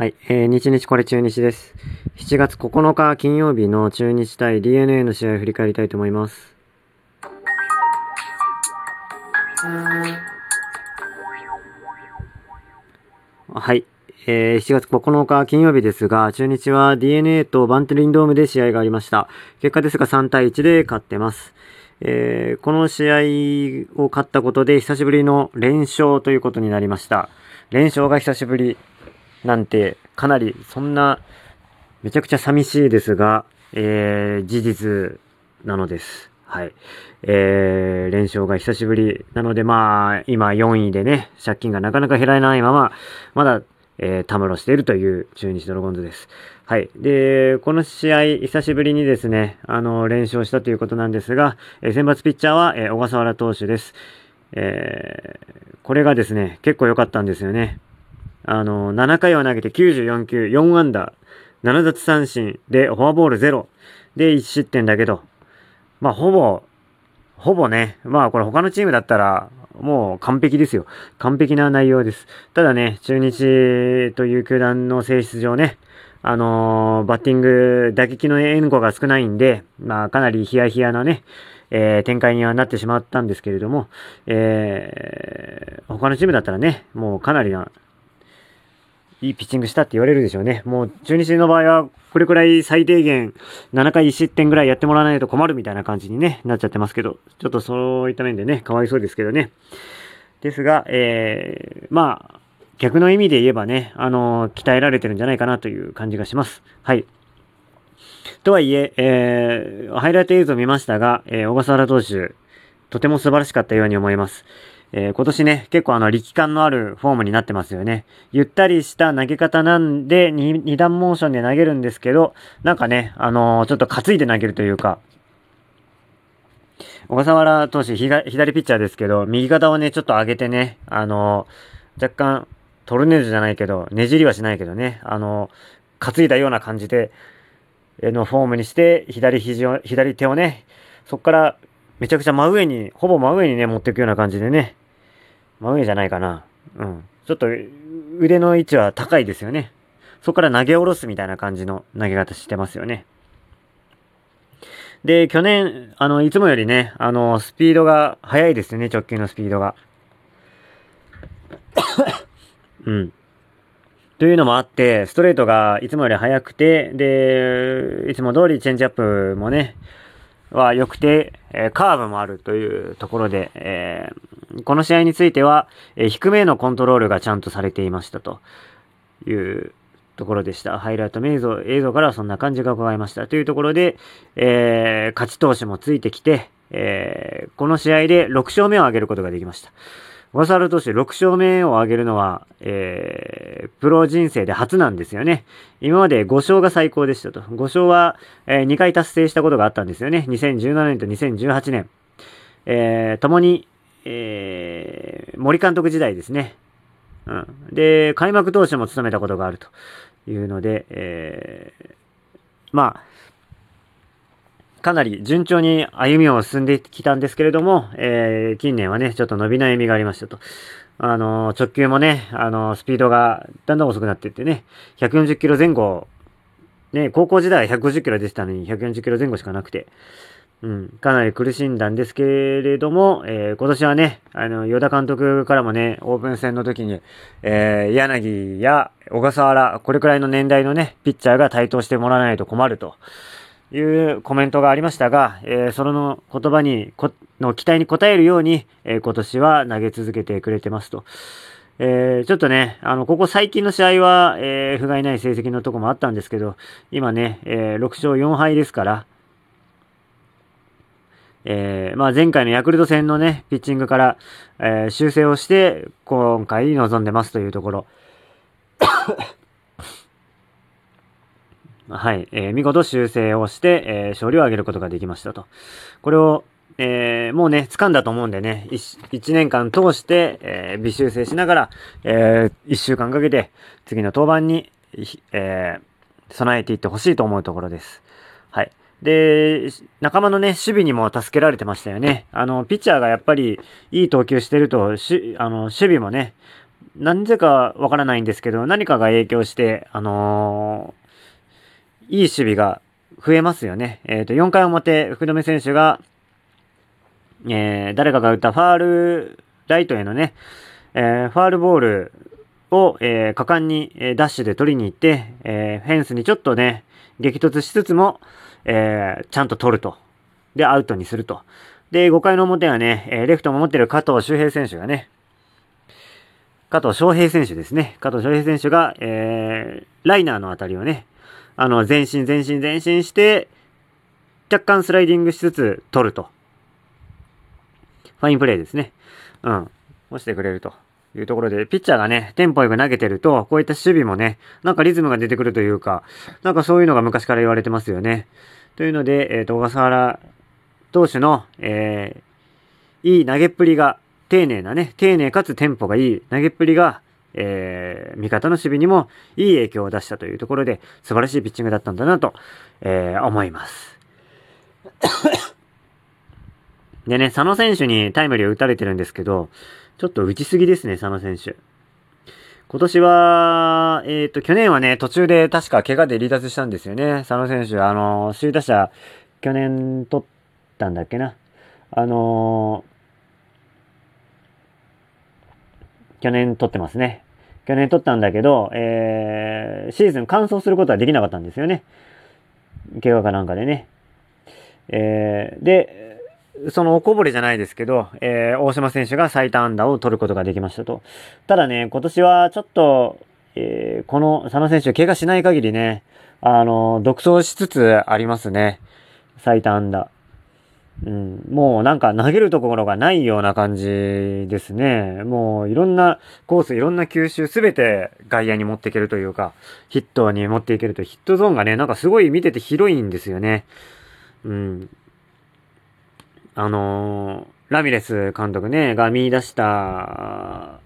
はい、えー、日日これ中日です。7月9日金曜日の中日対 DNA の試合を振り返りたいと思います。はい、えー、7月9日金曜日ですが、中日は DNA とバンテリンドームで試合がありました。結果ですが3対1で勝ってます。えーこの試合を勝ったことで久しぶりの連勝ということになりました。連勝が久しぶりなんてかなりそんなめちゃくちゃ寂しいですが、えー事実なのです。はい。えー連勝が久しぶりなのでまあ今4位でね、借金がなかなか減らないまま、まだえー、たむろしているという中日ドラゴンズです。はい。で、この試合、久しぶりにですね、あの、連勝したということなんですが、えー選抜ピッチャーは、えー小笠原投手です。えーこれがですね、結構良かったんですよね。あの、7回を投げて94球、4安打、7奪三振で、フォアボール0で1失点だけど、まあ、ほぼ、ほぼね、まあこれ他のチームだったら、もう完璧ですよ。完璧な内容です。ただね、中日という球団の性質上ね、あのーバッティング、打撃の援護が少ないんで、まあかなりヒヤヒヤなね、えー展開にはなってしまったんですけれども、えー他のチームだったらね、もうかなりな、いいピッチングしたって言われるでしょうね。もう中日の場合は、これくらい最低限7回1失点ぐらいやってもらわないと困るみたいな感じにね、なっちゃってますけど、ちょっとそういった面でね、かわいそうですけどね。ですが、えー、まあ、逆の意味で言えばね、あのー鍛えられてるんじゃないかなという感じがします。はい。とはいえ、えー、ハイライト映像を見ましたが、えー小笠原投手、とても素晴らしかったように思います。えー今年ね、結構あの力感のあるフォームになってますよね。ゆったりした投げ方なんで、に二段モーションで投げるんですけど、なんかね、あのーちょっと担いで投げるというか、小笠原投手、左ピッチャーですけど、右肩をね、ちょっと上げてね、あのー若干、トルネードじゃないけど、ねじりはしないけどね、あの担いだような感じで、えのフォームにして、左肘を、左手をね、そこからめちゃくちゃ真上に、ほぼ真上にね、持っていくような感じでね、真上じゃないかな。うん。ちょっと腕の位置は高いですよね。そこから投げ下ろすみたいな感じの投げ方してますよね。で、去年、あの、いつもよりね、あの、スピードが速いですよね、直球のスピードが。うん。というのもあって、ストレートがいつもより速くて、で、いつも通りチェンジアップもね、は良くて、えーカーブもあるというところで、えーこの試合については、えー低めのコントロールがちゃんとされていましたというところでした。ハイライト映像映像からはそんな感じが伺いました。というところで、えー勝ち投手もついてきて、えーこの試合で6勝目を挙げることができました。小笠原投手6勝目を挙げるのは、えープロ人生で初なんですよね。今まで5勝が最高でしたと。5勝は、え2回達成したことがあったんですよね。2017年と2018年。えー、共に、えー森監督時代ですね。うん。で、開幕投手も務めたことがあるというので、えーまあ、かなり順調に歩みを進んできたんですけれども、えー近年はね、ちょっと伸び悩みがありましたと。あの直球もね、あのスピードがだんだん遅くなっていってね、140キロ前後、ね、高校時代は150キロ出てたのに140キロ前後しかなくて、うん、かなり苦しんだんですけれども、えー今年はね、あの、与田監督からもね、オープン戦の時に、えー柳や小笠原、これくらいの年代のね、ピッチャーが台頭してもらわないと困るというコメントがありましたが、えーその言葉に、の期待に応えるように、えー今年は投げ続けてくれてますと。えーちょっとね、あの、ここ最近の試合は、えー、不甲斐ない成績のとこもあったんですけど、今ね、えー6勝4敗ですから、えーまあ前回のヤクルト戦のね、ピッチングから、えー修正をして、今回臨んでますというところ。はい、えー見事修正をして、えー勝利を挙げることができましたと。これを、えーもうね、掴んだと思うんでね、1, 年間通して、えー微修正しながら、え1週間かけて、次の登板に、え備えていってほしいと思うところです。はい。で、仲間のね、守備にも助けられてましたよね。あの、ピッチャーがやっぱりいい投球してると、しあの、守備もね、なんでかわからないんですけど、何かが影響して、あのー、いい守備が増えますよね。えっ、ー、と、4回表、福留選手が、えー、誰かが打ったファール、ライトへのね、えー、ファールボールを、えー、果敢に、えー、ダッシュで取りに行って、えー、フェンスにちょっとね、激突しつつも、えー、ちゃんと取ると。で、アウトにすると。で、5回の表はね、えー、レフトを守ってる加藤周平選手がね、加藤翔平選手ですね。加藤翔平選手が、えー、ライナーのあたりをね、あの、前進前進前進して、若干スライディングしつつ取ると。ファインプレーですね。うん。押してくれるというところで、ピッチャーがね、テンポよく投げてると、こういった守備もね、なんかリズムが出てくるというか、なんかそういうのが昔から言われてますよね。というので、えっ、ー、と、小笠原投手の、えー、いい投げっぷりが、丁寧なね、丁寧かつテンポがいい投げっぷりが、えー、味方の守備にもいい影響を出したというところで、素晴らしいピッチングだったんだなと、えー、思います。でね、佐野選手にタイムリーを打たれてるんですけど、ちょっと打ちすぎですね、佐野選手。今年は、えっ、ー、と、去年はね、途中で確か怪我で離脱したんですよね。佐野選手、あの、首位打者、去年取ったんだっけな。あの去年取ってますね。去年取ったんだけど、えー、シーズン完走することはできなかったんですよね。怪我かなんかでね。えー、で、そのおこぼれじゃないですけど、えー、大島選手が最多安打を取ることができましたと。ただね、今年はちょっと、えー、この佐野選手、怪我しない限りね、あの、独走しつつありますね。最多安打。うん、もうなんか投げるところがないような感じですね。もういろんなコース、いろんな球種すべて外野に持っていけるというか、ヒットに持っていけると、ヒットゾーンがね、なんかすごい見てて広いんですよね。うん。あのー、ラミレス監督ね、が見出した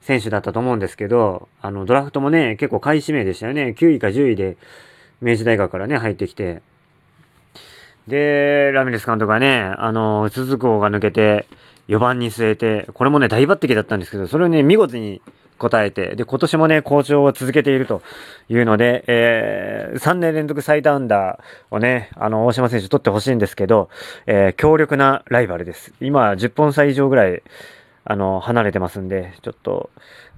選手だったと思うんですけど、あの、ドラフトもね、結構買い占めでしたよね。9位か10位で明治大学からね、入ってきて。で、ラミレス監督がね、あの、鈴子が抜けて、4番に据えて、これもね、大抜擢だったんですけど、それをね、見事に答えて、で、今年もね、好調を続けているというので、えー、3年連続最多安打をね、あの、大島選手取ってほしいんですけど、えー、強力なライバルです。今、10本差以上ぐらい、あの、離れてますんで、ちょっと、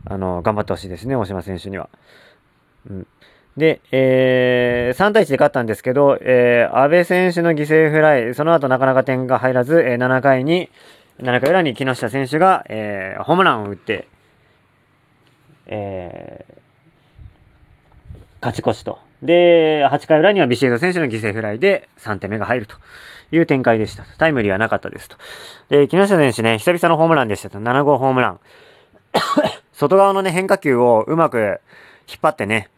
あの、頑張ってほしいですね、大島選手には。うん。で、えー、3対1で勝ったんですけど、えー、安倍選手の犠牲フライ、その後なかなか点が入らず、えー、7回に、7回裏に木下選手が、えー、ホームランを打って、えー、勝ち越しと。で、8回裏にはビシエド選手の犠牲フライで3点目が入るという展開でした。タイムリーはなかったですと。で、木下選手ね、久々のホームランでしたと。7号ホームラン。外側のね、変化球をうまく引っ張ってね、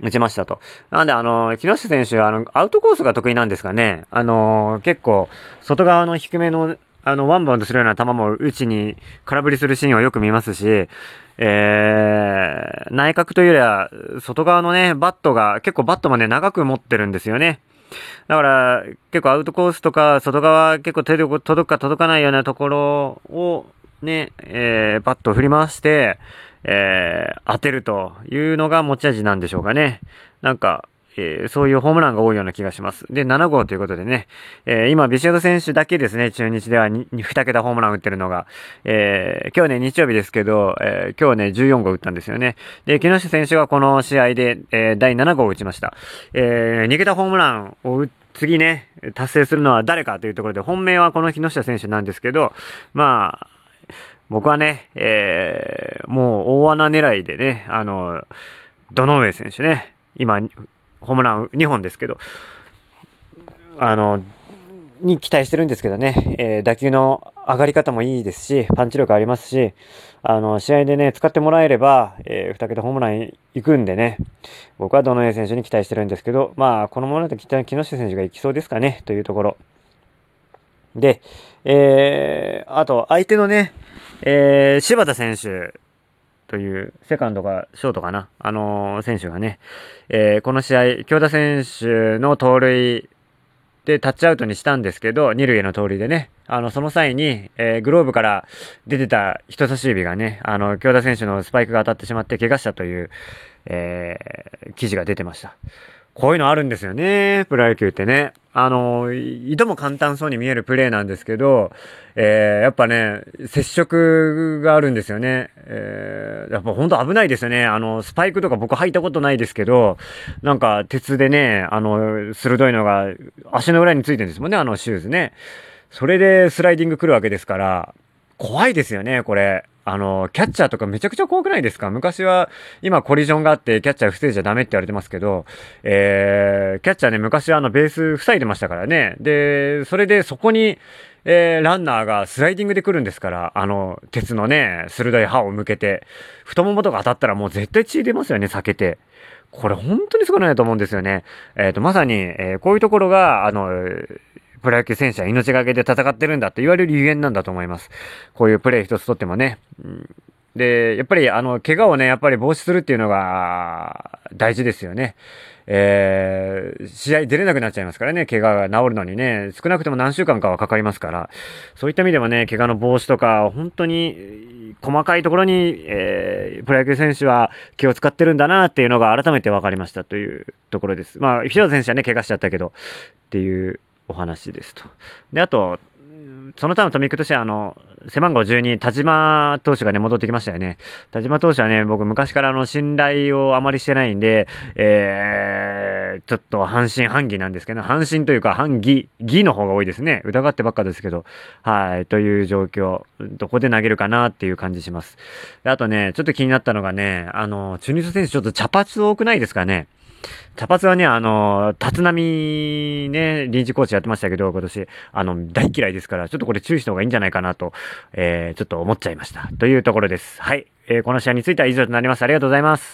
打ちましたと。なんで、あの、木下選手は、あの、アウトコースが得意なんですかね。あの、結構、外側の低めの、あの、ワンバウンドするような球も打ちに空振りするシーンをよく見ますし、えー、内角というよりは、外側のね、バットが、結構バットもね、長く持ってるんですよね。だから、結構アウトコースとか、外側結構手で届くか届かないようなところを、ね、えー、バットを振り回して、えー、当てるというのが持ち味なんでしょうかね。なんか、えー、そういうホームランが多いような気がします。で、7号ということでね、えー、今、ビシエド選手だけですね、中日では 2, 2桁ホームラン打ってるのが、えー、今日ね、日曜日ですけど、え今日ね、14号打ったんですよね。で、木下選手がこの試合で、え第7号を打ちました。え2桁ホームランを打次ね、達成するのは誰かというところで、本命はこの木下選手なんですけど、まあ、僕はね、えー、もう大穴狙いでね、あの、ドノ上選手ね、今、ホームラン2本ですけど、あの、に期待してるんですけどね、えー、打球の上がり方もいいですし、パンチ力ありますし、あの、試合でね、使ってもらえれば、えー、2桁ホームラン行くんでね、僕はどの選手に期待してるんですけど、まあ、このままだと木下選手が行きそうですかね、というところ。で、えー、あと、相手のね、えー、柴田選手。という、セカンドかショートかな、あの、選手がね、えー、この試合、京田選手の盗塁で、タッチアウトにしたんですけど、二塁への盗塁でね、あの、その際に、えー、グローブから出てた人差し指がね、あの、京田選手のスパイクが当たってしまって怪我したという、えー、記事が出てました。こういうのあるんですよね、プロ野球ってね。あの、いとも簡単そうに見えるプレーなんですけど、えー、やっぱね、接触があるんですよね。えー、やっぱほんと危ないですよね。あの、スパイクとか僕履いたことないですけど、なんか鉄でね、あの、鋭いのが足の裏についてるんですもんね、あのシューズね。それでスライディング来るわけですから、怖いですよね、これ。あの、キャッチャーとかめちゃくちゃ怖くないですか？昔は、今コリジョンがあってキャッチャー防いじゃダメって言われてますけど、えー、キャッチャーね、昔はあのベース塞いでましたからね。で、それでそこに、えー、ランナーがスライディングで来るんですから、あの、鉄のね、鋭い刃を向けて、太ももとか当たったらもう絶対血出ますよね、避けて。これ本当にすごいなと思うんですよね。えっ、ー、と、まさに、えー、こういうところが、あの、プロ野球選手は命がけで戦ってるんだって言われるゆえんなんだと思います。こういうプレー一つとってもね。うんで、やっぱり、あの、怪我をね、やっぱり防止するっていうのが大事ですよね。えー、試合出れなくなっちゃいますからね、怪我が治るのにね、少なくとも何週間かはかかりますから、そういった意味でもね、怪我の防止とか、本当に細かいところに、えー、プロ野球選手は気を使ってるんだなっていうのが改めて分かりましたというところです。まあ、平田選手はね、怪我しちゃったけど、っていうお話ですと。で、あと、その他のトミックとしては、あの、背番号12、田島投手がね、戻ってきましたよね。田島投手はね、僕昔からの、信頼をあまりしてないんで、えー、ちょっと半信半疑なんですけど、半信というか半疑、疑の方が多いですね。疑ってばっかですけど、はい、という状況。どこで投げるかなっていう感じします。あとね、ちょっと気になったのがね、あの、中日選手ちょっと茶髪多くないですかね。茶髪はね、あの、立浪ね、臨時コーチやってましたけど、今年、あの、大嫌いですから、ちょっとこれ注意した方がいいんじゃないかなと、えー、ちょっと思っちゃいました。というところです。はい。えー、この試合については以上となります。ありがとうございます。